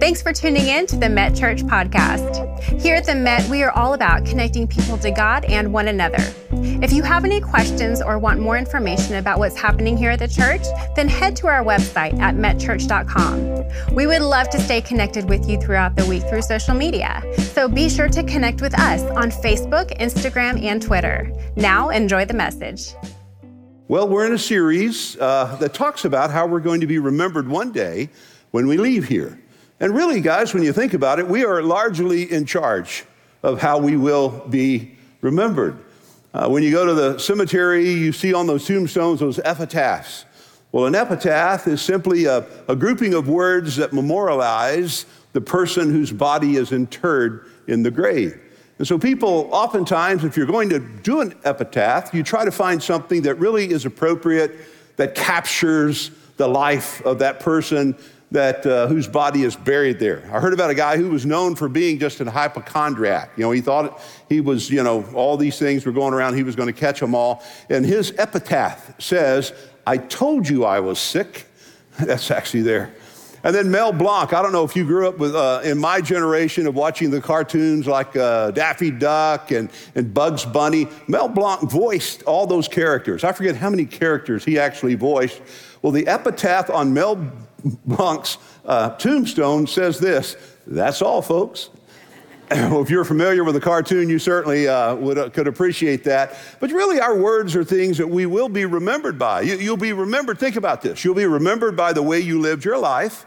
Thanks for tuning in to the Met Church podcast. Here at the Met, we are all about connecting people to God and one another. If you have any questions or want more information about what's happening here at the church, then head to our website at metchurch.com. We would love to stay connected with you throughout the week through social media, so be sure to connect with us on Facebook, Instagram, and Twitter. Now, enjoy the message. Well, we're in a series uh, that talks about how we're going to be remembered one day when we leave here. And really, guys, when you think about it, we are largely in charge of how we will be remembered. Uh, when you go to the cemetery, you see on those tombstones those epitaphs. Well, an epitaph is simply a, a grouping of words that memorialize the person whose body is interred in the grave. And so, people oftentimes, if you're going to do an epitaph, you try to find something that really is appropriate, that captures the life of that person that uh, whose body is buried there. I heard about a guy who was known for being just a hypochondriac. You know, he thought he was, you know, all these things were going around, he was going to catch them all. And his epitaph says, I told you I was sick. That's actually there. And then Mel Blanc, I don't know if you grew up with, uh, in my generation of watching the cartoons like uh, Daffy Duck and, and Bugs Bunny. Mel Blanc voiced all those characters. I forget how many characters he actually voiced. Well, the epitaph on Mel Blanc's uh, tombstone says this That's all, folks. well, if you're familiar with the cartoon, you certainly uh, would, uh, could appreciate that. But really, our words are things that we will be remembered by. You, you'll be remembered, think about this. You'll be remembered by the way you lived your life.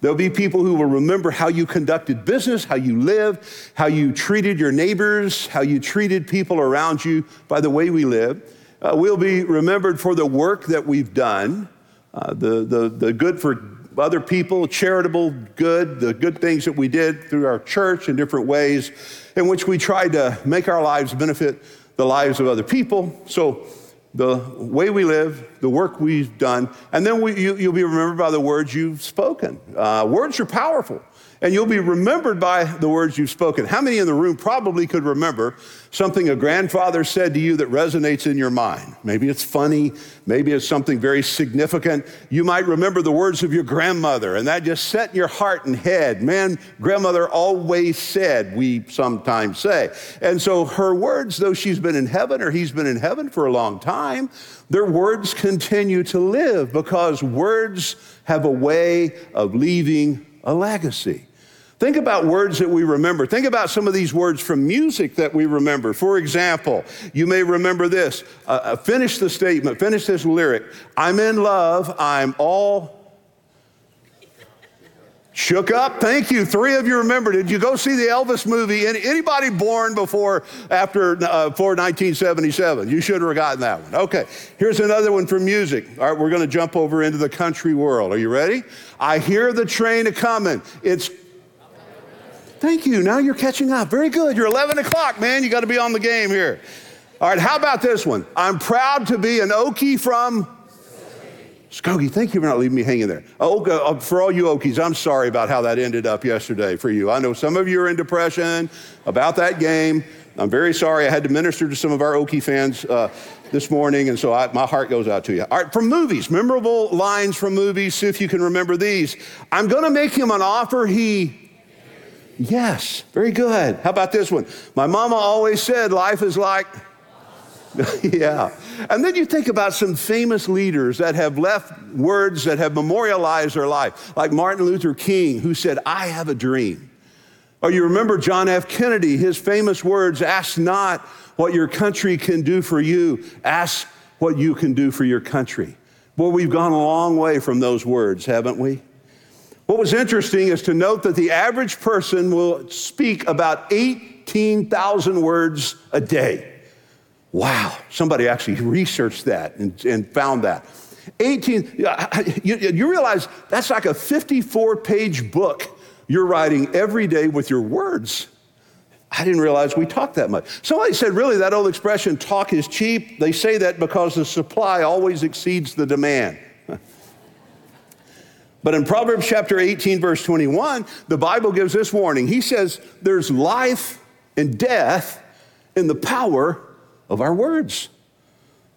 There'll be people who will remember how you conducted business, how you lived, how you treated your neighbors, how you treated people around you by the way we live. Uh, we'll be remembered for the work that we've done, uh, the, the, the good for other people, charitable good, the good things that we did through our church in different ways, in which we tried to make our lives benefit the lives of other people. So, the way we live, the work we've done, and then we, you, will be remembered by the words you've spoken. Uh, words are powerful and you'll be remembered by the words you've spoken. How many in the room probably could remember something a grandfather said to you that resonates in your mind? Maybe it's funny, maybe it's something very significant. You might remember the words of your grandmother, and that just set in your heart and head. Man, grandmother always said, we sometimes say. And so her words, though she's been in heaven or he's been in heaven for a long time, their words continue to live because words have a way of leaving a legacy. Think about words that we remember. Think about some of these words from music that we remember. For example, you may remember this. Uh, uh, finish the statement, finish this lyric. I'm in love, I'm all shook up. Thank you. Three of you remember. Did you go see the Elvis movie? Anybody born before, after, uh, before 1977? You should have gotten that one. Okay, here's another one from music. All right, we're going to jump over into the country world. Are you ready? I hear the train a coming. It's Thank you. Now you're catching up. Very good. You're 11 o'clock, man. You got to be on the game here. All right, how about this one? I'm proud to be an Okie from Muskogee. Thank you for not leaving me hanging there. Oh, for all you Okies, I'm sorry about how that ended up yesterday for you. I know some of you are in depression about that game. I'm very sorry. I had to minister to some of our Okie fans uh, this morning, and so I, my heart goes out to you. All right, from movies, memorable lines from movies, see if you can remember these. I'm going to make him an offer he Yes, very good. How about this one? My mama always said life is like. yeah. And then you think about some famous leaders that have left words that have memorialized their life, like Martin Luther King, who said, I have a dream. Or you remember John F. Kennedy, his famous words ask not what your country can do for you, ask what you can do for your country. Boy, we've gone a long way from those words, haven't we? What was interesting is to note that the average person will speak about 18,000 words a day. Wow, somebody actually researched that and, and found that. 18, you, you realize that's like a 54 page book you're writing every day with your words. I didn't realize we talked that much. Somebody said, really, that old expression, talk is cheap. They say that because the supply always exceeds the demand. But in Proverbs chapter 18, verse 21, the Bible gives this warning. He says, There's life and death in the power of our words.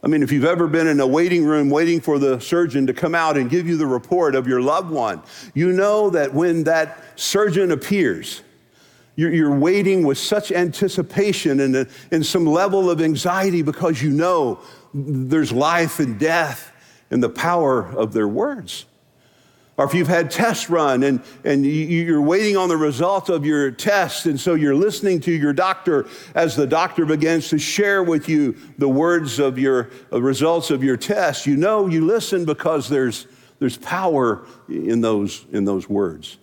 I mean, if you've ever been in a waiting room waiting for the surgeon to come out and give you the report of your loved one, you know that when that surgeon appears, you're, waiting with such anticipation and, and some level of anxiety because you know there's life and death in the power of their words. Or if you've had tests run and, and you're waiting on the results of your test, and so you're listening to your doctor as the doctor begins to share with you the words of your uh, results of your test, you know you listen because there's, there's power in those, in those words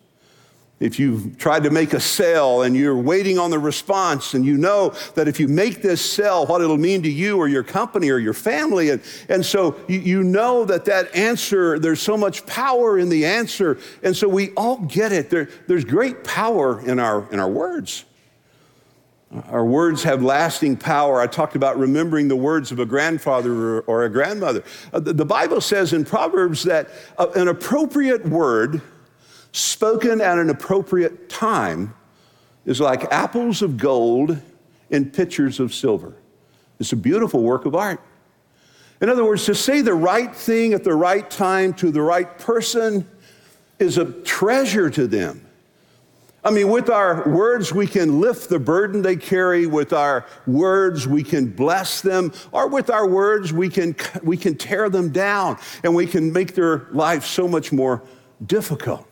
if you've tried to make a sale and you're waiting on the response and you know that if you make this sale, what it'll mean to you or your company or your family. And, and so you, you know that that answer, there's so much power in the answer. And so we all get it. There, there's great power in our, in our words. Our words have lasting power. I talked about remembering the words of a grandfather or a grandmother. Uh, the Bible says in Proverbs that an appropriate word spoken at an appropriate time is like apples of gold in pitchers of silver. It's a beautiful work of art. In other words, to say the right thing at the right time to the right person is a treasure to them. I mean, with our words, we can lift the burden they carry. With our words, we can bless them. Or with our words, we can, we can tear them down and we can make their life so much more difficult.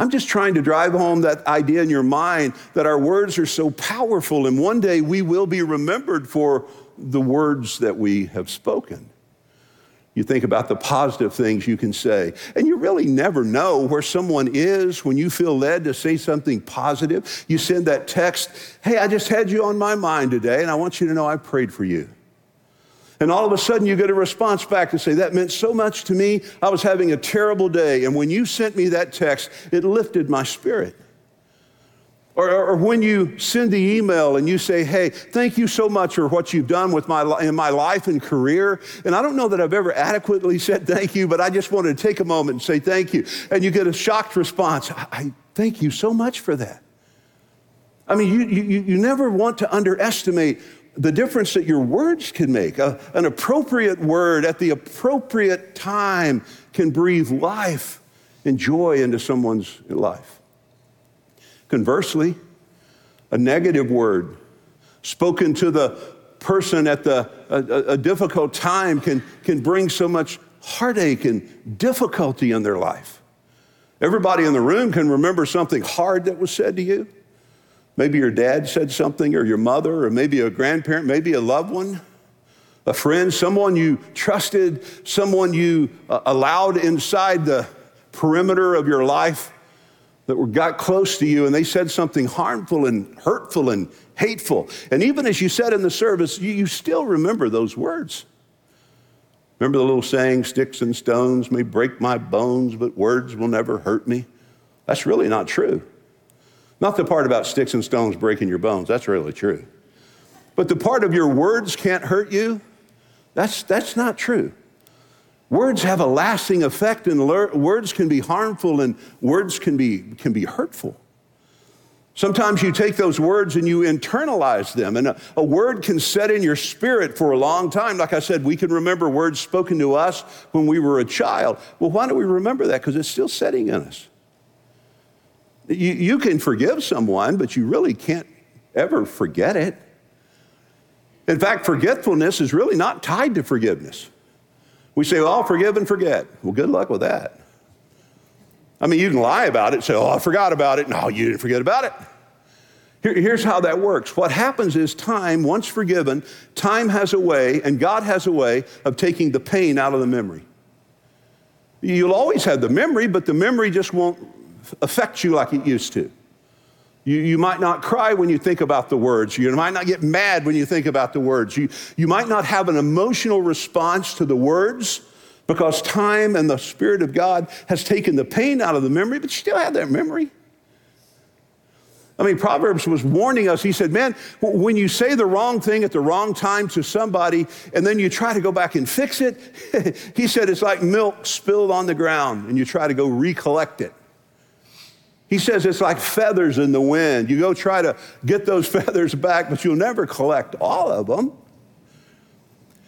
I'm just trying to drive home that idea in your mind that our words are so powerful, and one day we will be remembered for the words that we have spoken. You think about the positive things you can say, and you really never know where someone is when you feel led to say something positive. You send that text, Hey, I just had you on my mind today, and I want you to know I prayed for you. And all of a sudden, you get a response back to say, That meant so much to me. I was having a terrible day. And when you sent me that text, it lifted my spirit. Or, or, when you send the email and you say, hey, thank you so much for what you've done with my, in my life and career. And I don't know that I've ever adequately said thank you, but I just wanted to take a moment and say thank you. And you get a shocked response. I, I thank you so much for that. I mean, you, you, you never want to underestimate the difference that your words can make. A, an appropriate word at the appropriate time can breathe life and joy into someone's life. Conversely, a negative word spoken to the person at the, a, a difficult time can, can bring so much heartache and difficulty in their life. Everybody in the room can remember something hard that was said to you. Maybe your dad said something, or your mother, or maybe a grandparent, maybe a loved one, a friend, someone you trusted, someone you uh, allowed inside the perimeter of your life that were, got close to you and they said something harmful and hurtful and hateful. And even as you said in the service, you, you still remember those words. Remember the little saying, sticks and stones may break my bones, but words will never hurt me? That's really not true. Not the part about sticks and stones breaking your bones, that's really true. But the part of your words can't hurt you, that's, that's not true. Words have a lasting effect, and words can be harmful, and words can be, can be hurtful. Sometimes you take those words and you internalize them, and a, a, word can set in your spirit for a long time. Like I said, we can remember words spoken to us when we were a child. Well, why do we remember that? Because it's still setting in us. You, you can forgive someone, but you really can't ever forget it. In fact, forgetfulness is really not tied to forgiveness. We say, well, I'll forgive and forget. Well, good luck with that. I mean, you can lie about it, say, oh, I forgot about it. No, you didn't forget about it. Here, here's how that works. What happens is time, once forgiven, time has a way, and God has a way of taking the pain out of the memory. You'll always have the memory, but the memory just won't affect you like it used to. You, you might not cry when you think about the words. You might not get mad when you think about the words. You, you might not have an emotional response to the words because time and the Spirit of God has taken the pain out of the memory, but you still have that memory. I mean, Proverbs was warning us. He said, Man, when you say the wrong thing at the wrong time to somebody and then you try to go back and fix it, he said it's like milk spilled on the ground and you try to go recollect it. He says it's like feathers in the wind. You go try to get those feathers back, but you'll never collect all of them.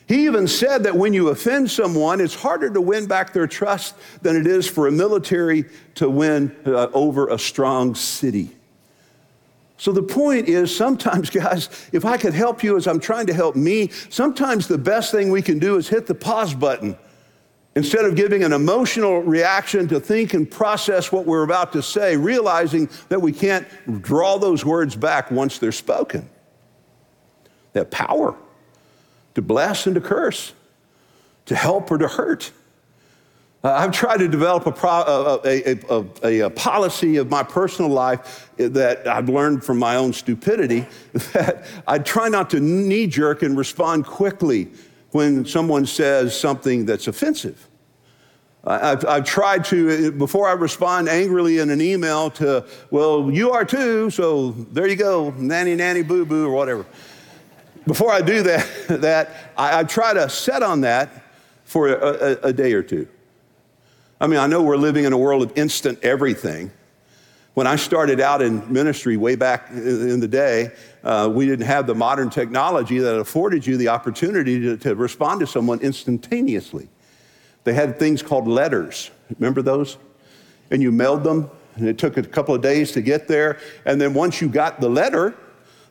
He even said that when you offend someone, it's harder to win back their trust than it is for a military to win uh, over a strong city. So the point is sometimes, guys, if I could help you as I'm trying to help me, sometimes the best thing we can do is hit the pause button. Instead of giving an emotional reaction to think and process what we're about to say, realizing that we can't draw those words back once they're spoken. That power to bless and to curse, to help or to hurt. Uh, I've tried to develop a, pro, a, a, a, policy of my personal life that I've learned from my own stupidity that I try not to knee jerk and respond quickly when someone says something that's offensive. I've, I've, tried to, before I respond angrily in an email to, well, you are too, so there you go, nanny, nanny, boo boo, or whatever before I do that, that I, I try to set on that for a, a, a day or two. I mean, I know we're living in a world of instant everything. When I started out in ministry way back in the day, uh, we didn't have the modern technology that afforded you the opportunity to, to, respond to someone instantaneously. They had things called letters. Remember those? And you mailed them, and it took a couple of days to get there. And then once you got the letter,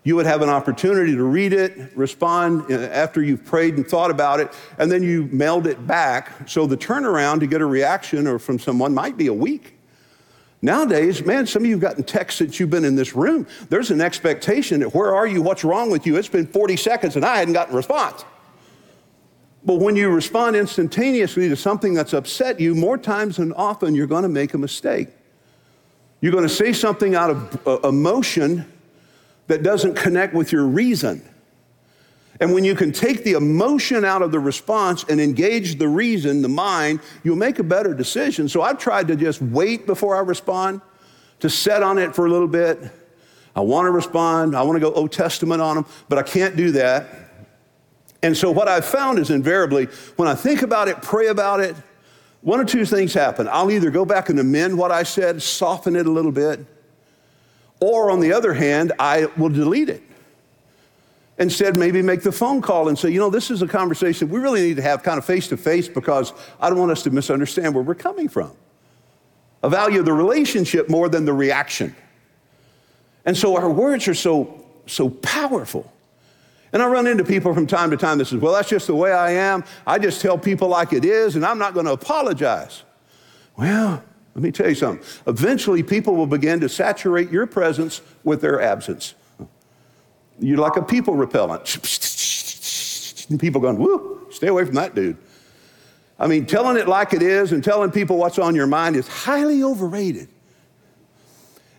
you would have an opportunity to read it, respond uh, after you've prayed and thought about it, and then you mailed it back. So the turnaround to get a reaction or from someone might be a week. Nowadays, man, some of you have gotten texts since you've been in this room. There's an expectation that where are you? What's wrong with you? It's been 40 seconds and I hadn't gotten a response. But when you respond instantaneously to something that's upset you, more times than often, you're going to make a mistake. You're going to say something out of uh, emotion that doesn't connect with your reason. And when you can take the emotion out of the response and engage the reason, the mind, you'll make a better decision. So I've tried to just wait before I respond, to set on it for a little bit. I want to respond, I want to go Old Testament on them, but I can't do that. And so what I've found is invariably, when I think about it, pray about it, one or two things happen. I'll either go back and amend what I said, soften it a little bit, or on the other hand, I will delete it. Instead, maybe make the phone call and say, you know, this is a conversation we really need to have kind of face to face because I don't want us to misunderstand where we're coming from. I value the relationship more than the reaction. And so our words are so, so powerful. And I run into people from time to time that says, well, that's just the way I am. I just tell people like it is, and I'm not going to apologize. Well, let me tell you something. Eventually, people will begin to saturate your presence with their absence. You're like a people repellent. And people going, whoo, stay away from that dude. I mean, telling it like it is and telling people what's on your mind is highly overrated.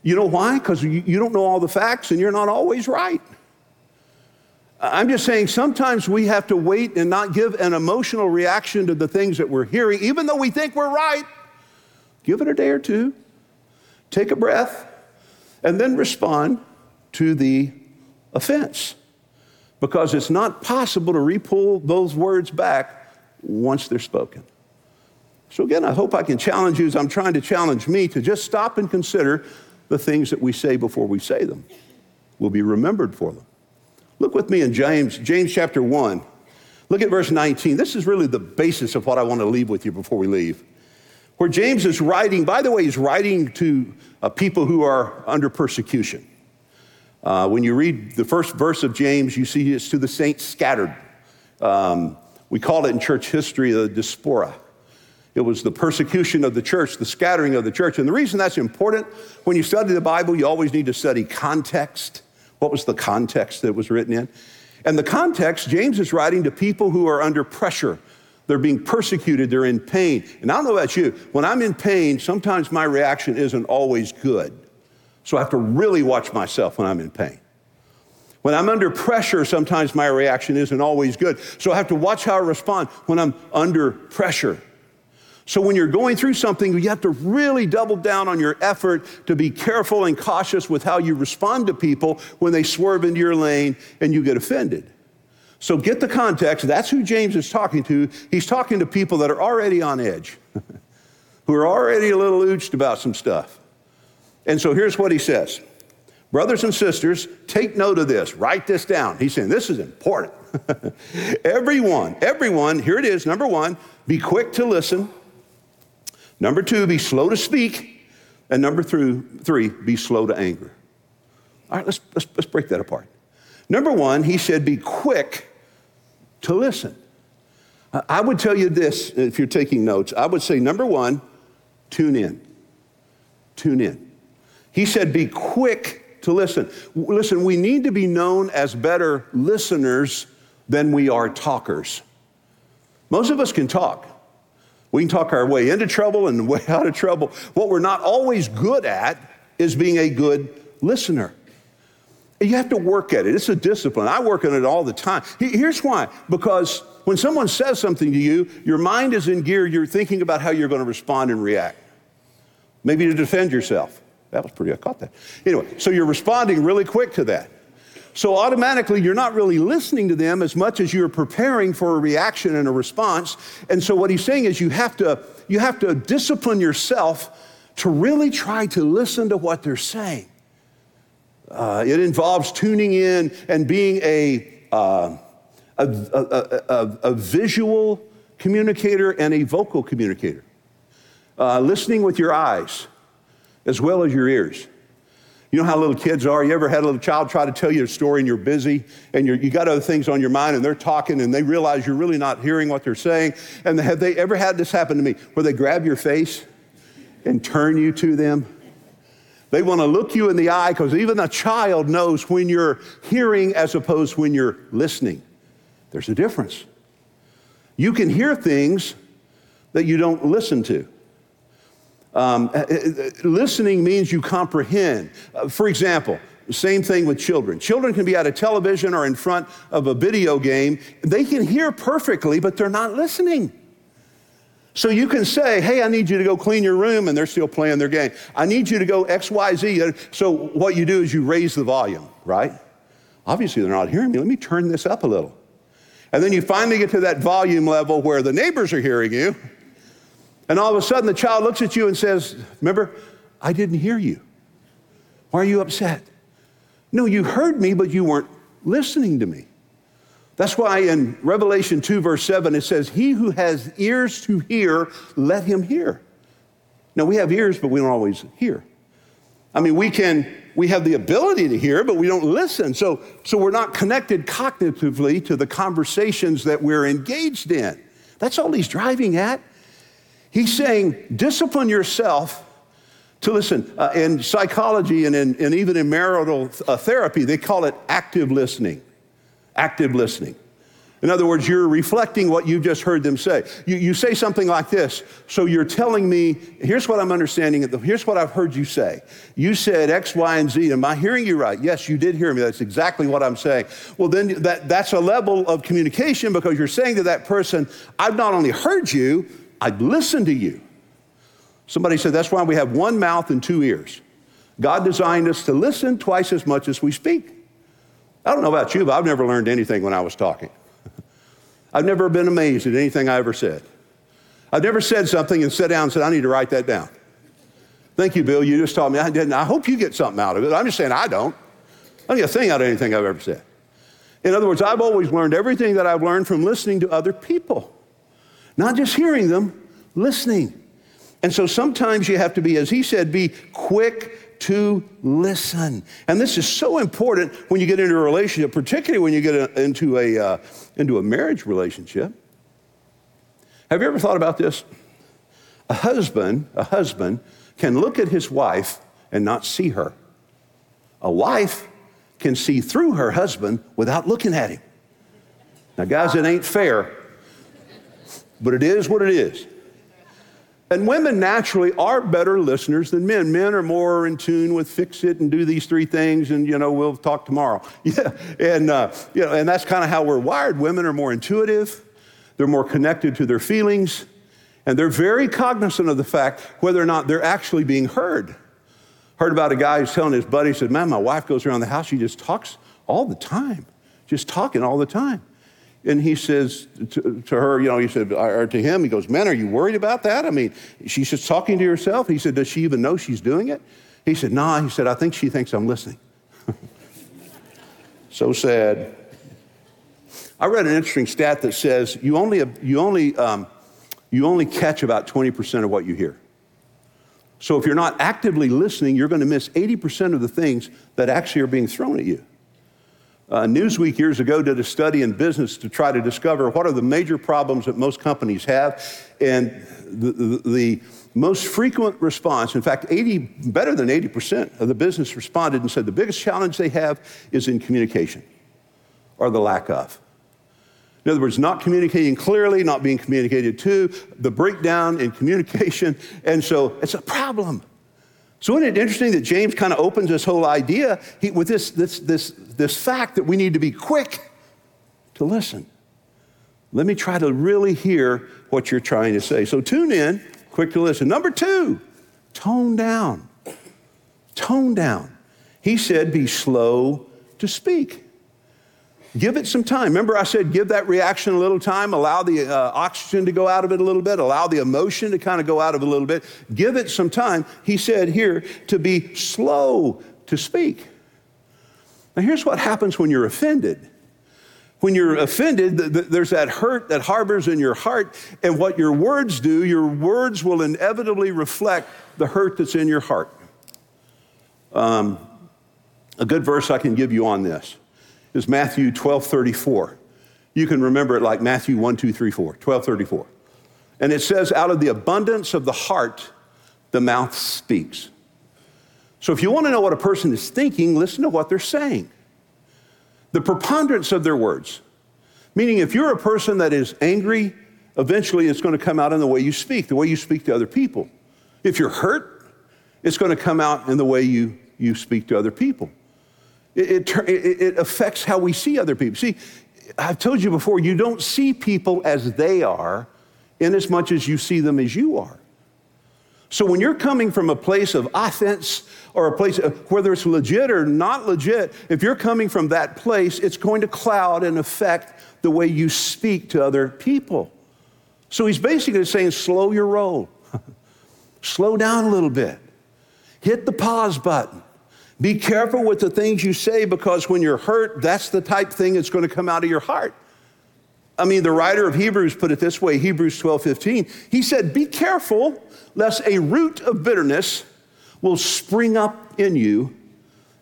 You know why? Because you, you don't know all the facts and you're not always right. I'm just saying sometimes we have to wait and not give an emotional reaction to the things that we're hearing, even though we think we're right. Give it a day or two, take a breath, and then respond to the offense. Because it's not possible to repull those words back once they're spoken. So, again, I hope I can challenge you as I'm trying to challenge me to just stop and consider the things that we say before we say them. We'll be remembered for them. Look with me in James, James chapter 1. Look at verse 19. This is really the basis of what I want to leave with you before we leave where James is writing, by the way, he's writing to uh, people who are under persecution. Uh, when you read the first verse of James, you see it's to the saints scattered. Um, we call it in church history the diaspora. It was the persecution of the church, the scattering of the church. And the reason that's important, when you study the Bible, you always need to study context. What was the context that was written in? And the context, James is writing to people who are under pressure they're being persecuted, they're in pain. And I don't know about you, when I'm in pain, sometimes my reaction isn't always good. So I have to really watch myself when I'm in pain. When I'm under pressure, sometimes my reaction isn't always good. So I have to watch how I respond when I'm under pressure. So when you're going through something, you have to really double down on your effort to be careful and cautious with how you respond to people when they swerve into your lane and you get offended. So get the context. That's who James is talking to. He's talking to people that are already on edge, who are already a little ooched about some stuff. And so here's what he says Brothers and sisters, take note of this. Write this down. He's saying this is important. everyone, everyone, here it is. Number one, be quick to listen. Number two, be slow to speak. And number three, be slow to anger. All right, let's, let's, let's break that apart. Number one, he said, be quick to listen. I would tell you this if you're taking notes. I would say, number one, tune in. Tune in. He said, be quick to listen. Listen, we need to be known as better listeners than we are talkers. Most of us can talk. We can talk our way into trouble and way out of trouble. What we're not always good at is being a good listener. You have to work at it. It's a discipline. I work on it all the time. Here's why because when someone says something to you, your mind is in gear. You're thinking about how you're going to respond and react. Maybe to defend yourself. That was pretty, I caught that. Anyway, so you're responding really quick to that. So automatically, you're not really listening to them as much as you're preparing for a reaction and a response. And so what he's saying is you have to, you have to discipline yourself to really try to listen to what they're saying. Uh, it involves tuning in and being a, uh, a, a, a, a, visual communicator and a vocal communicator. Uh, listening with your eyes as well as your ears. You know how little kids are? You ever had a little child try to tell you a story and you're busy and you're, you got other things on your mind and they're talking and they realize you're really not hearing what they're saying? And have they ever had this happen to me where they grab your face and turn you to them? They want to look you in the eye because even a child knows when you're hearing as opposed when you're listening. There's a difference. You can hear things that you don't listen to. Um, uh, uh, listening means you comprehend. Uh, for example, same thing with children. Children can be at a television or in front of a video game. They can hear perfectly, but they're not listening. So you can say, hey, I need you to go clean your room, and they're still playing their game. I need you to go X, Y, Z. So what you do is you raise the volume, right? Obviously, they're not hearing me. Let me turn this up a little. And then you finally get to that volume level where the neighbors are hearing you. And all of a sudden, the child looks at you and says, Remember, I didn't hear you. Why are you upset? No, you heard me, but you weren't listening to me. That's why in Revelation 2, verse 7, it says, He who has ears to hear, let him hear. Now, we have ears, but we don't always hear. I mean, we can, we have the ability to hear, but we don't listen. So, so we're not connected cognitively to the conversations that we're engaged in. That's all he's driving at. He's saying, discipline yourself to listen. Uh, in psychology and, in, and even in marital uh, therapy, they call it active listening active listening. In other words, you're reflecting what you just heard them say. You, you say something like this. So you're telling me, here's what I'm understanding, here's what I've heard you say. You said X, Y, and Z. Am I hearing you right? Yes, you did hear me. That's exactly what I'm saying. Well, then that, that's a level of communication because you're saying to that person, I've not only heard you, I've listened to you. Somebody said that's why we have one mouth and two ears. God designed us to listen twice as much as we speak. I don't know about you, but I've never learned anything when I was talking. I've never been amazed at anything I ever said. I've never said something and sat down and said, I need to write that down. Thank you, Bill. You just taught me I didn't. I hope you get something out of it. I'm just saying I don't. I don't get a thing out of anything I've ever said. In other words, I've always learned everything that I've learned from listening to other people, not just hearing them, listening. And so sometimes you have to be, as he said, be quick to listen. And this is so important when you get into a relationship, particularly when you get into a, uh, into a marriage relationship. Have you ever thought about this? A husband, a husband can look at his wife and not see her. A wife can see through her husband without looking at him. Now, guys, it ain't fair, but it is what it is. And women naturally are better listeners than men. Men are more in tune with fix it and do these three things, and you know we'll talk tomorrow. Yeah, and uh, you know, and that's kind of how we're wired. Women are more intuitive. They're more connected to their feelings, and they're very cognizant of the fact whether or not they're actually being heard. Heard about a guy who's telling his buddy, he said, "Man, my wife goes around the house. She just talks all the time, just talking all the time." And he says to, to, her, you know, he said, or to him, he goes, Man, are you worried about that? I mean, she's just talking to herself. He said, Does she even know she's doing it? He said, Nah. He said, I think she thinks I'm listening. so sad. I read an interesting stat that says you only, you only, um, you only catch about 20% of what you hear. So if you're not actively listening, you're going to miss 80% of the things that actually are being thrown at you. Uh, Newsweek years ago did a study in business to try to discover what are the major problems that most companies have. And the, the, the most frequent response, in fact, 80, better than 80% of the business responded and said the biggest challenge they have is in communication or the lack of. In other words, not communicating clearly, not being communicated to, the breakdown in communication. And so it's a problem. So isn't it interesting that James kind of opens this whole idea he, with this, this, this, this fact that we need to be quick to listen? Let me try to really hear what you're trying to say. So tune in, quick to listen. Number two, tone down. Tone down. He said, be slow to speak. Give it some time. Remember, I said give that reaction a little time, allow the uh, oxygen to go out of it a little bit, allow the emotion to kind of go out of it a little bit. Give it some time. He said here to be slow to speak. Now, here's what happens when you're offended. When you're offended, there's that hurt that harbors in your heart, and what your words do, your words will inevitably reflect the hurt that's in your heart. Um, a good verse I can give you on this is Matthew 12 34. You can remember it like Matthew 1, 2, 3, 4, 12 34. And it says, out of the abundance of the heart, the mouth speaks. So if you want to know what a person is thinking, listen to what they're saying. The preponderance of their words. Meaning, if you're a person that is angry, eventually it's going to come out in the way you speak, the way you speak to other people. If you're hurt, it's going to come out in the way you, you speak to other people. It, it, it, affects how we see other people. See, I've told you before, you don't see people as they are in as much as you see them as you are. So when you're coming from a place of offense or a place, of, whether it's legit or not legit, if you're coming from that place, it's going to cloud and affect the way you speak to other people. So he's basically saying, slow your roll, slow down a little bit, hit the pause button. Be careful with the things you say because when you're hurt, that's the type thing that's going to come out of your heart. I mean, the writer of Hebrews put it this way Hebrews 12 15. He said, Be careful lest a root of bitterness will spring up in you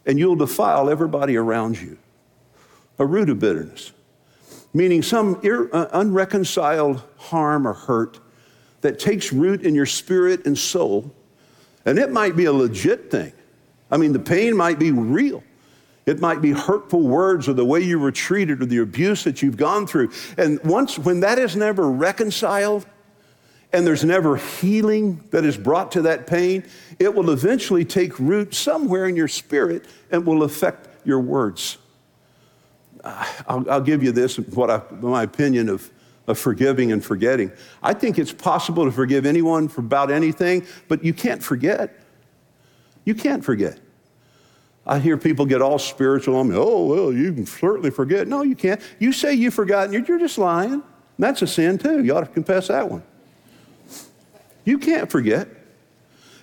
and you'll defile everybody around you. A root of bitterness, meaning some ir- uh, unreconciled harm or hurt that takes root in your spirit and soul. And it might be a legit thing. I mean, the pain might be real. It might be hurtful words or the way you were treated or the abuse that you've gone through. And once, when that is never reconciled and there's never healing that is brought to that pain, it will eventually take root somewhere in your spirit and will affect your words. Ah, I'll, I'll give you this, what I, my opinion of, of forgiving and forgetting. I think it's possible to forgive anyone for about anything, but you can't forget. You can't forget. I hear people get all spiritual on me. Oh, well, you can certainly forget. No, you can't. You say you've forgotten, you're just lying. That's a sin too. You ought to confess that one. You can't forget.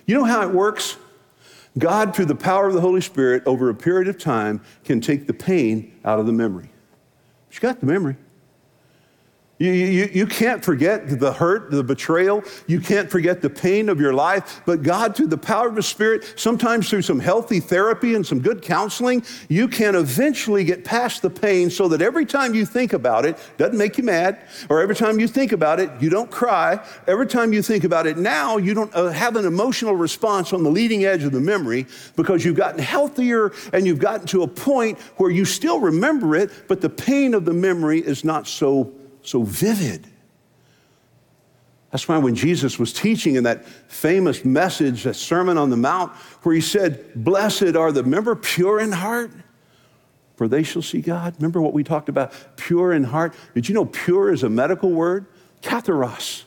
You know how it works? God, through the power of the Holy Spirit, over a period of time, can take the pain out of the memory. She's got the memory. You, you, you can't forget the hurt, the betrayal. You can't forget the pain of your life. But God, through the power of His Spirit, sometimes through some healthy therapy and some good counseling, you can eventually get past the pain so that every time you think about it, doesn't make you mad, or every time you think about it, you don't cry. Every time you think about it now, you don't uh, have an emotional response on the leading edge of the memory because you've gotten healthier and you've gotten to a point where you still remember it, but the pain of the memory is not so so vivid. That's why when Jesus was teaching in that famous message, that Sermon on the Mount, where he said, Blessed are the, remember, pure in heart, for they shall see God. Remember what we talked about, pure in heart? Did you know pure is a medical word? Katharos.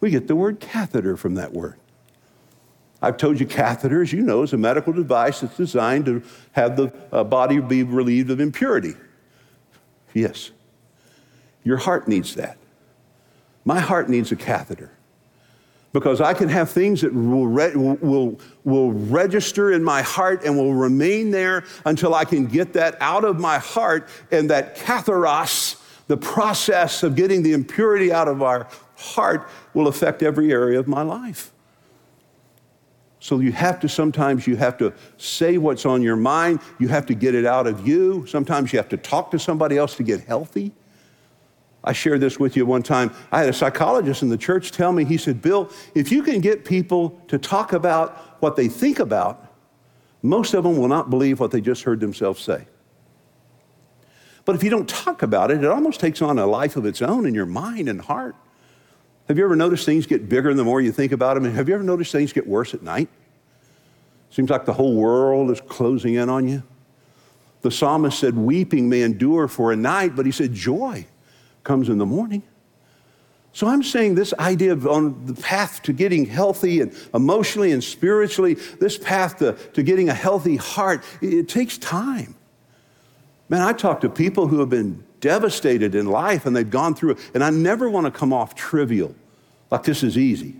We get the word catheter from that word. I've told you catheters, you know, is a medical device that's designed to have the uh, body be relieved of impurity. Yes. Your heart needs that. My heart needs a catheter because I can have things that will, re- will, will register in my heart and will remain there until I can get that out of my heart and that catheros the process of getting the impurity out of our heart will affect every area of my life. So you have to sometimes you have to say what's on your mind, you have to get it out of you. Sometimes you have to talk to somebody else to get healthy. I shared this with you one time. I had a psychologist in the church tell me, he said, Bill, if you can get people to talk about what they think about, most of them will not believe what they just heard themselves say. But if you don't talk about it, it almost takes on a life of its own in your mind and heart. Have you ever noticed things get bigger the more you think about them? And have you ever noticed things get worse at night? Seems like the whole world is closing in on you. The psalmist said, Weeping may endure for a night, but he said, Joy comes in the morning. So I'm saying this idea of on the path to getting healthy and emotionally and spiritually, this path to, to getting a healthy heart, it, it takes time. Man, I talk to people who have been devastated in life and they've gone through it, and I never want to come off trivial, like this is easy.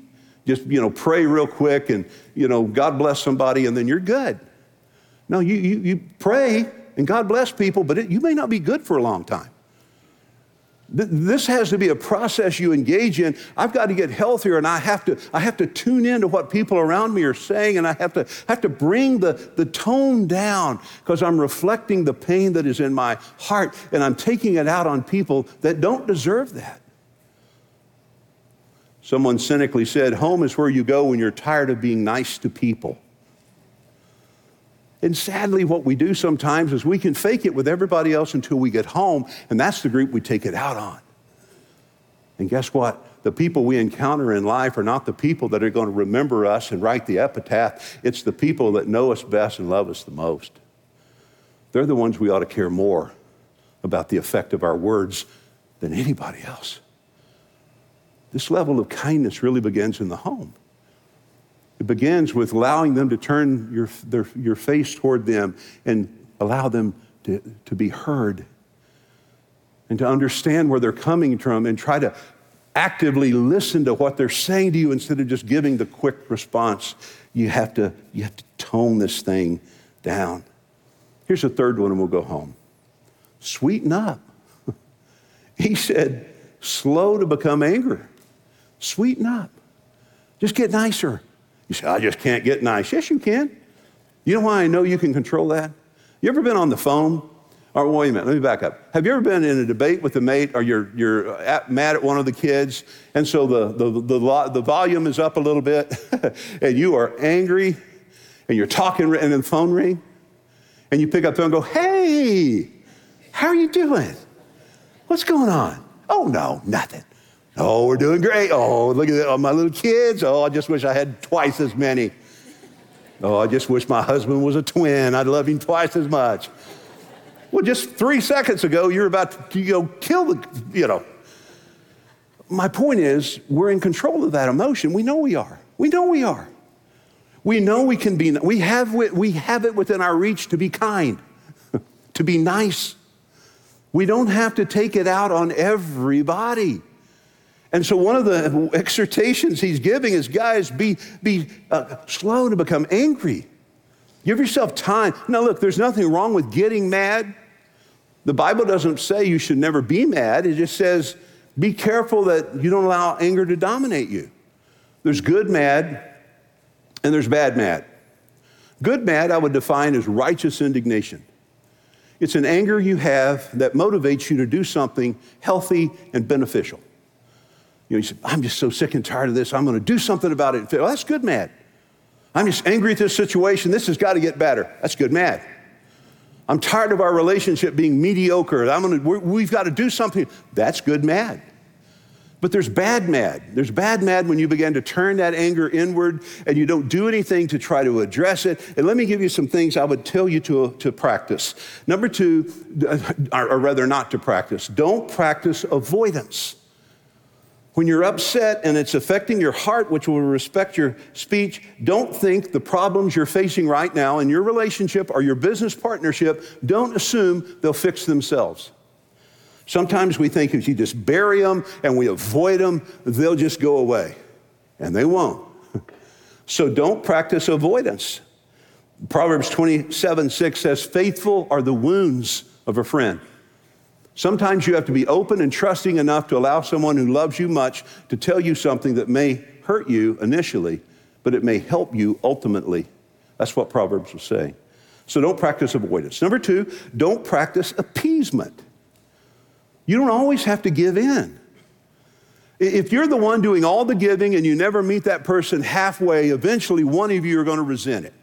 Just, you know, pray real quick and, you know, God bless somebody and then you're good. No, you, you, you pray and God bless people, but it, you may not be good for a long time. This has to be a process you engage in. I've got to get healthier and I have to, I have to tune in to what people around me are saying and I have to, have to bring the, the tone down because I'm reflecting the pain that is in my heart and I'm taking it out on people that don't deserve that. Someone cynically said, Home is where you go when you're tired of being nice to people. And sadly, what we do sometimes is we can fake it with everybody else until we get home, and that's the group we take it out on. And guess what? The people we encounter in life are not the people that are going to remember us and write the epitaph. It's the people that know us best and love us the most. They're the ones we ought to care more about the effect of our words than anybody else. This level of kindness really begins in the home. It begins with allowing them to turn your, their, your face toward them and allow them to, to be heard and to understand where they're coming from and try to actively listen to what they're saying to you instead of just giving the quick response. You have to, you have to tone this thing down. Here's a third one, and we'll go home. Sweeten up. he said, slow to become angry. Sweeten up. Just get nicer. You say, I just can't get nice. Yes, you can. You know why I know you can control that? You ever been on the phone? Or wait a minute, let me back up. Have you ever been in a debate with a mate or you're, you're uh, at, mad at one of the kids and so the, the, the, the volume is up a little bit and you are angry and you're talking and the phone ring and you pick up the phone and go, hey, how are you doing? What's going on? Oh, no, nothing. Oh, we're doing great. Oh, look at that. Oh, my little kids. Oh, I just wish I had twice as many. Oh, I just wish my husband was a twin. I'd love him twice as much. Well, just three seconds ago, you're about to go kill the, you know. My point is, we're in control of that emotion. We know we are. We know we are. We know we can be, we have, we have it within our reach to be kind, to be nice. We don't have to take it out on everybody. And so, one of the exhortations he's giving is guys, be, be uh, slow to become angry. Give yourself time. Now, look, there's nothing wrong with getting mad. The Bible doesn't say you should never be mad, it just says be careful that you don't allow anger to dominate you. There's good mad and there's bad mad. Good mad, I would define as righteous indignation. It's an anger you have that motivates you to do something healthy and beneficial. You know, you say, I'm just so sick and tired of this. I'm going to do something about it. Well, that's good mad. I'm just angry at this situation. This has got to get better. That's good mad. I'm tired of our relationship being mediocre. I'm gonna, we've got to do something. That's good mad. But there's bad mad. There's bad mad when you begin to turn that anger inward and you don't do anything to try to address it. And let me give you some things I would tell you to, to practice. Number two, uh, or rather not to practice, don't practice avoidance. When you're upset and it's affecting your heart, which will respect your speech, don't think the problems you're facing right now in your relationship or your business partnership, don't assume they'll fix themselves. Sometimes we think if you just bury them and we avoid them, they'll just go away. And they won't. So don't practice avoidance. Proverbs 27 6 says, Faithful are the wounds of a friend, Sometimes you have to be open and trusting enough to allow someone who loves you much to tell you something that may hurt you initially, but it may help you ultimately. That's what Proverbs was saying. So don't practice avoidance. Number two, don't practice appeasement. You don't always have to give in. If you're the one doing all the giving and you never meet that person halfway, eventually one of you are going to resent it.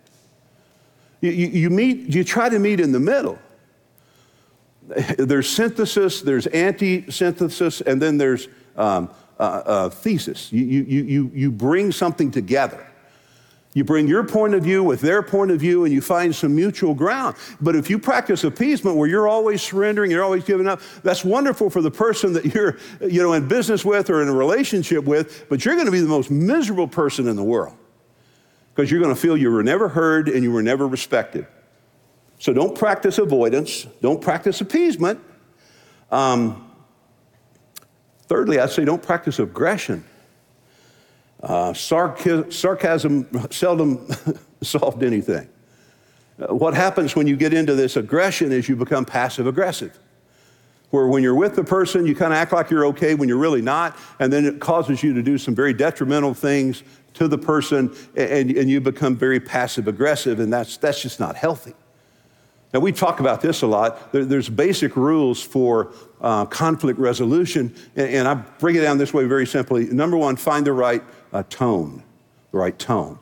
You, you, you, meet, you try to meet in the middle. There's synthesis, there's anti synthesis, and then there's um, uh, uh, thesis. You, you, you, you bring something together. You bring your point of view with their point of view and you find some mutual ground. But if you practice appeasement where you're always surrendering, you're always giving up, that's wonderful for the person that you're you know, in business with or in a relationship with, but you're going to be the most miserable person in the world because you're going to feel you were never heard and you were never respected. So don't practice avoidance, don't practice appeasement. Um, thirdly, I'd say don't practice aggression. Uh, sarcasm seldom solved anything. Uh, what happens when you get into this aggression is you become passive aggressive. Where when you're with the person, you kind of act like you're okay when you're really not, and then it causes you to do some very detrimental things to the person, and, and you become very passive aggressive, and that's, that's just not healthy. Now, we talk about this a lot. There, there's basic rules for uh, conflict resolution, and, and I bring it down this way very simply. Number one, find the right a tone, the right tone.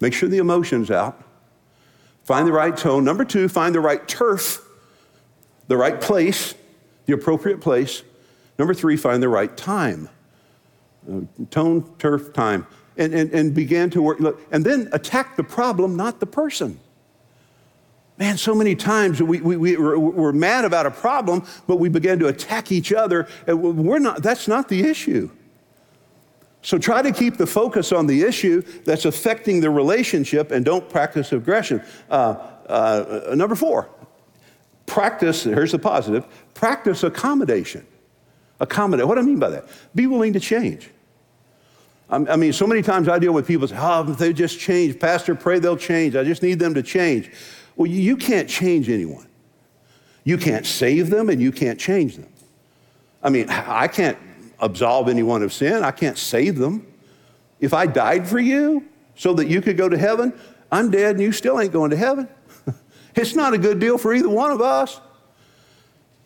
Make sure the emotion's out. Find the right tone. Number two, find the right turf, the right place, the appropriate place. Number three, find the right time. Uh, tone, turf, time. And, and, and began to work. Look, And then attack the problem, not the person. Man, so many times we, we, we, we're, mad about a problem, but we begin to attack each other. And we're not, that's not the issue. So try to keep the focus on the issue that's affecting the relationship and don't practice aggression. Uh, uh, number four, practice, here's the positive, practice accommodation. Accommodate. What do I mean by that? Be willing to change. I mean, so many times I deal with people say, oh, they just change. Pastor, pray they'll change. I just need them to change. Well, you can't change anyone. You can't save them and you can't change them. I mean, I can't absolve anyone of sin. I can't save them. If I died for you so that you could go to heaven, I'm dead and you still ain't going to heaven. it's not a good deal for either one of us.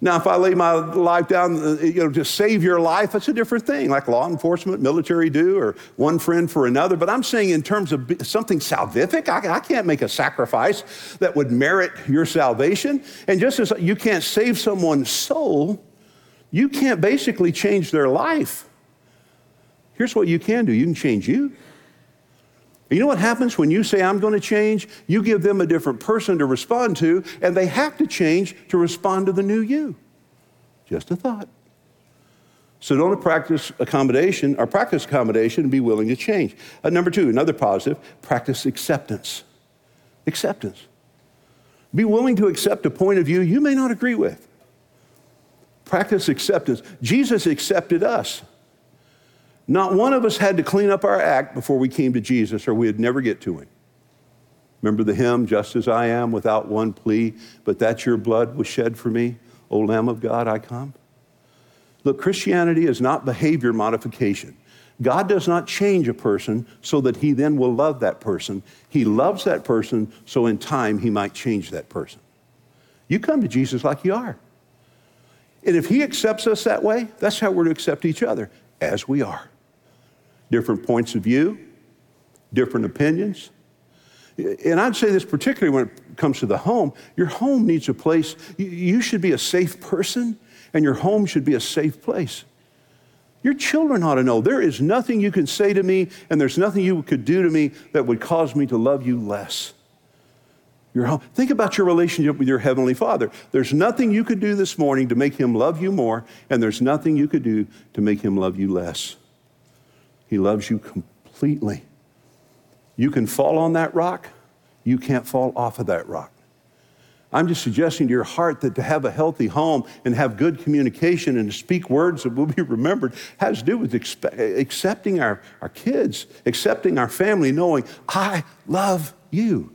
Now, if I lay my life down, uh, you know, to save your life, that's a different thing, like law enforcement, military do, or one friend for another. But I'm saying in terms of something salvific, I, I can't make a sacrifice that would merit your salvation. And just as you can't save someone's soul, you can't basically change their life. Here's what you can do you can change you. You know what happens when you say, I'm going to change? You give them a different person to respond to, and they have to change to respond to the new you. Just a thought. So don't practice accommodation or practice accommodation and be willing to change. Uh, number two, another positive, practice acceptance. Acceptance. Be willing to accept a point of view you may not agree with. Practice acceptance. Jesus accepted us. Not one of us had to clean up our act before we came to Jesus, or we'd never get to him. Remember the hymn, Just as I am, without one plea, but that your blood was shed for me, O Lamb of God, I come? Look, Christianity is not behavior modification. God does not change a person so that he then will love that person. He loves that person so in time he might change that person. You come to Jesus like you are. And if He accepts us that way, that's how we're to accept each other, as we are. Different points of view, different opinions. And I'd say this particularly when it comes to the home. Your home needs a place, you should be a safe person, and your home should be a safe place. Your children ought to know there is nothing you can say to me, and there's nothing you could do to me that would cause me to love you less your home. Think about your relationship with your Heavenly Father. There's nothing you could do this morning to make Him love you more, and there's nothing you could do to make Him love you less. He loves you completely. You can fall on that rock, you can't fall off of that rock. I'm just suggesting to your heart that to have a healthy home and have good communication and to speak words that will be remembered has to do with expe- accepting our, our kids, accepting our family, knowing, I love you.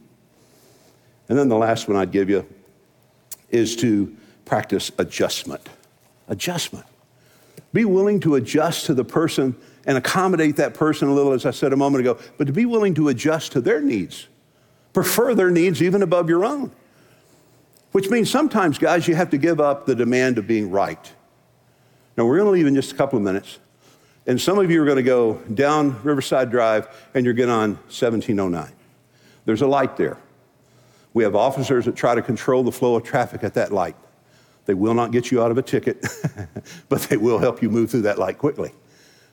And then the last one I'd give you is to practice adjustment. Adjustment. Be willing to adjust to the person and accommodate that person a little, as I said a moment ago, but to be willing to adjust to their needs. Prefer their needs even above your own. Which means sometimes, guys, you have to give up the demand of being right. Now, we're going to leave in just a couple of minutes. And some of you are going to go down Riverside Drive and you're getting on 1709. There's a light there. We have officers that try to control the flow of traffic at that light. They will not get you out of a ticket, but they will help you move through that light quickly.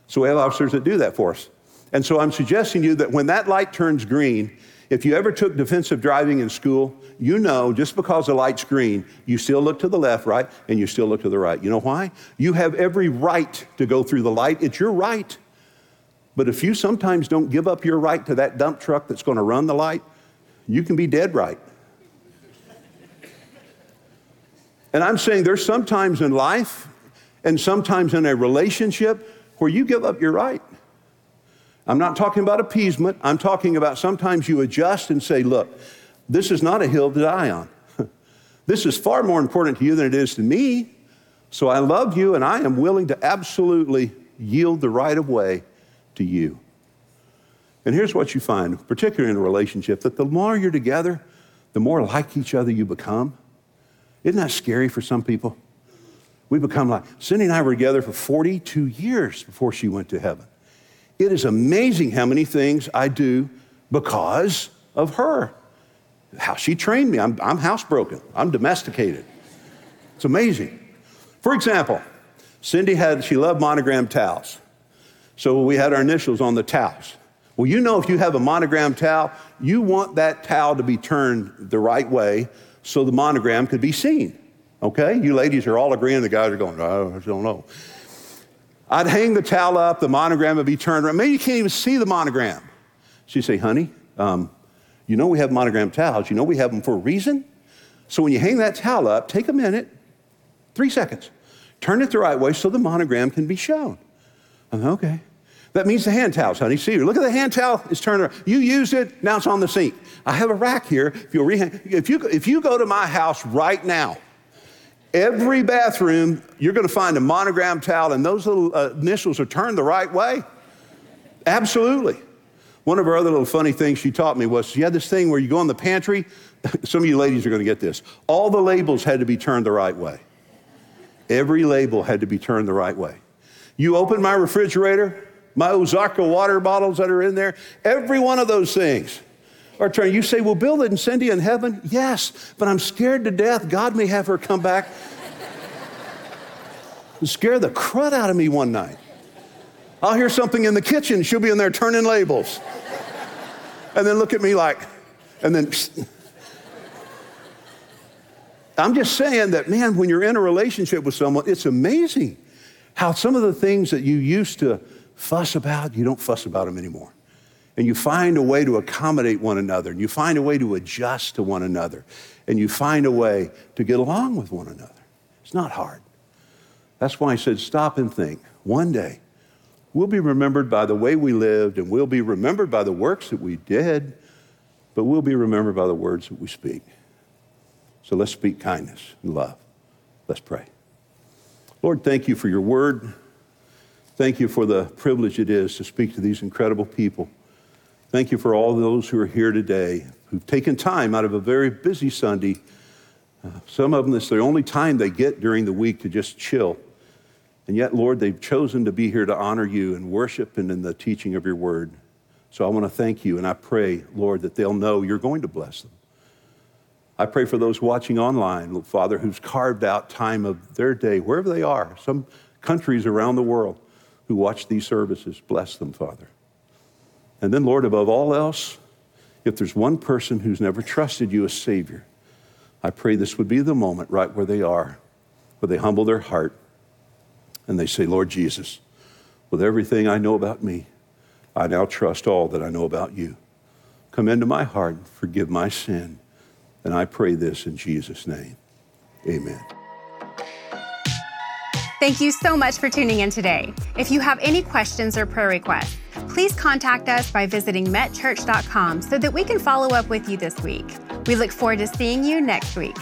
So we have officers that do that for us. And so I'm suggesting to you that when that light turns green, if you ever took defensive driving in school, you know just because the light's green, you still look to the left, right, and you still look to the right. You know why? You have every right to go through the light. It's your right. But if you sometimes don't give up your right to that dump truck that's going to run the light, you can be dead right. And I'm saying there's sometimes in life and sometimes in a relationship where you give up your right. I'm not talking about appeasement. I'm talking about sometimes you adjust and say, look, this is not a hill to die on. this is far more important to you than it is to me. So I love you and I am willing to absolutely yield the right of way to you. And here's what you find, particularly in a relationship, that the more you're together, the more like each other you become. Isn't that scary for some people? We become like, Cindy and I were together for 42 years before she went to heaven. It is amazing how many things I do because of her. How she trained me. I'm, I'm housebroken, I'm domesticated. It's amazing. For example, Cindy had, she loved monogram towels. So we had our initials on the towels. Well, you know, if you have a monogram towel, you want that towel to be turned the right way so the monogram could be seen. Okay? You ladies are all agreeing, the guys are going, oh, I don't know. I'd hang the towel up, the monogram would be turned around. Maybe you can't even see the monogram. She'd say, honey, um, you know we have monogram towels. You know we have them for a reason. So when you hang that towel up, take a minute, three seconds, turn it the right way so the monogram can be shown. I'm, okay. That means the hand towels, honey. See, look at the hand towel. It's turned around. You used it. Now it's on the sink. I have a rack here. If, re- if, you, if you go to my house right now, every bathroom, you're going to find a monogram towel, and those little uh, initials are turned the right way. Absolutely. One of her other little funny things she taught me was she had this thing where you go in the pantry. Some of you ladies are going to get this. All the labels had to be turned the right way. Every label had to be turned the right way. You open my refrigerator, my Ozarka water bottles that are in there, every one of those things are turned. You say, Well, Bill didn't send in heaven? Yes, but I'm scared to death. God may have her come back and scare the crud out of me one night. I'll hear something in the kitchen, she'll be in there turning labels. And then look at me like, and then. Psst. I'm just saying that, man, when you're in a relationship with someone, it's amazing how some of the things that you used to fuss about, you don't fuss about them anymore. And you find a way to accommodate one another, and you find a way to adjust to one another, and you find a way to get along with one another. It's not hard. That's why I said, stop and think. One day, we'll be remembered by the way we lived, and we'll be remembered by the works that we did, but we'll be remembered by the words that we speak. So let's speak kindness and love. Let's pray. Lord, thank you for your word. Thank you for the privilege it is to speak to these incredible people. Thank you for all those who are here today who've taken time out of a very busy Sunday. Uh, some of them, it's the only time they get during the week to just chill. And yet, Lord, they've chosen to be here to honor you and worship and in the teaching of your word. So I want to thank you and I pray, Lord, that they'll know you're going to bless them. I pray for those watching online, Father, who's carved out time of their day, wherever they are, some countries around the world who watch these services. Bless them, Father. And then, Lord, above all else, if there's one person who's never trusted you as Savior, I pray this would be the moment right where they are, where they humble their heart and they say, Lord Jesus, with everything I know about me, I now trust all that I know about you. Come into my heart, forgive my sin. And I pray this in Jesus' name. Amen. Thank you so much for tuning in today. If you have any questions or prayer requests, please contact us by visiting metchurch.com so that we can follow up with you this week. We look forward to seeing you next week.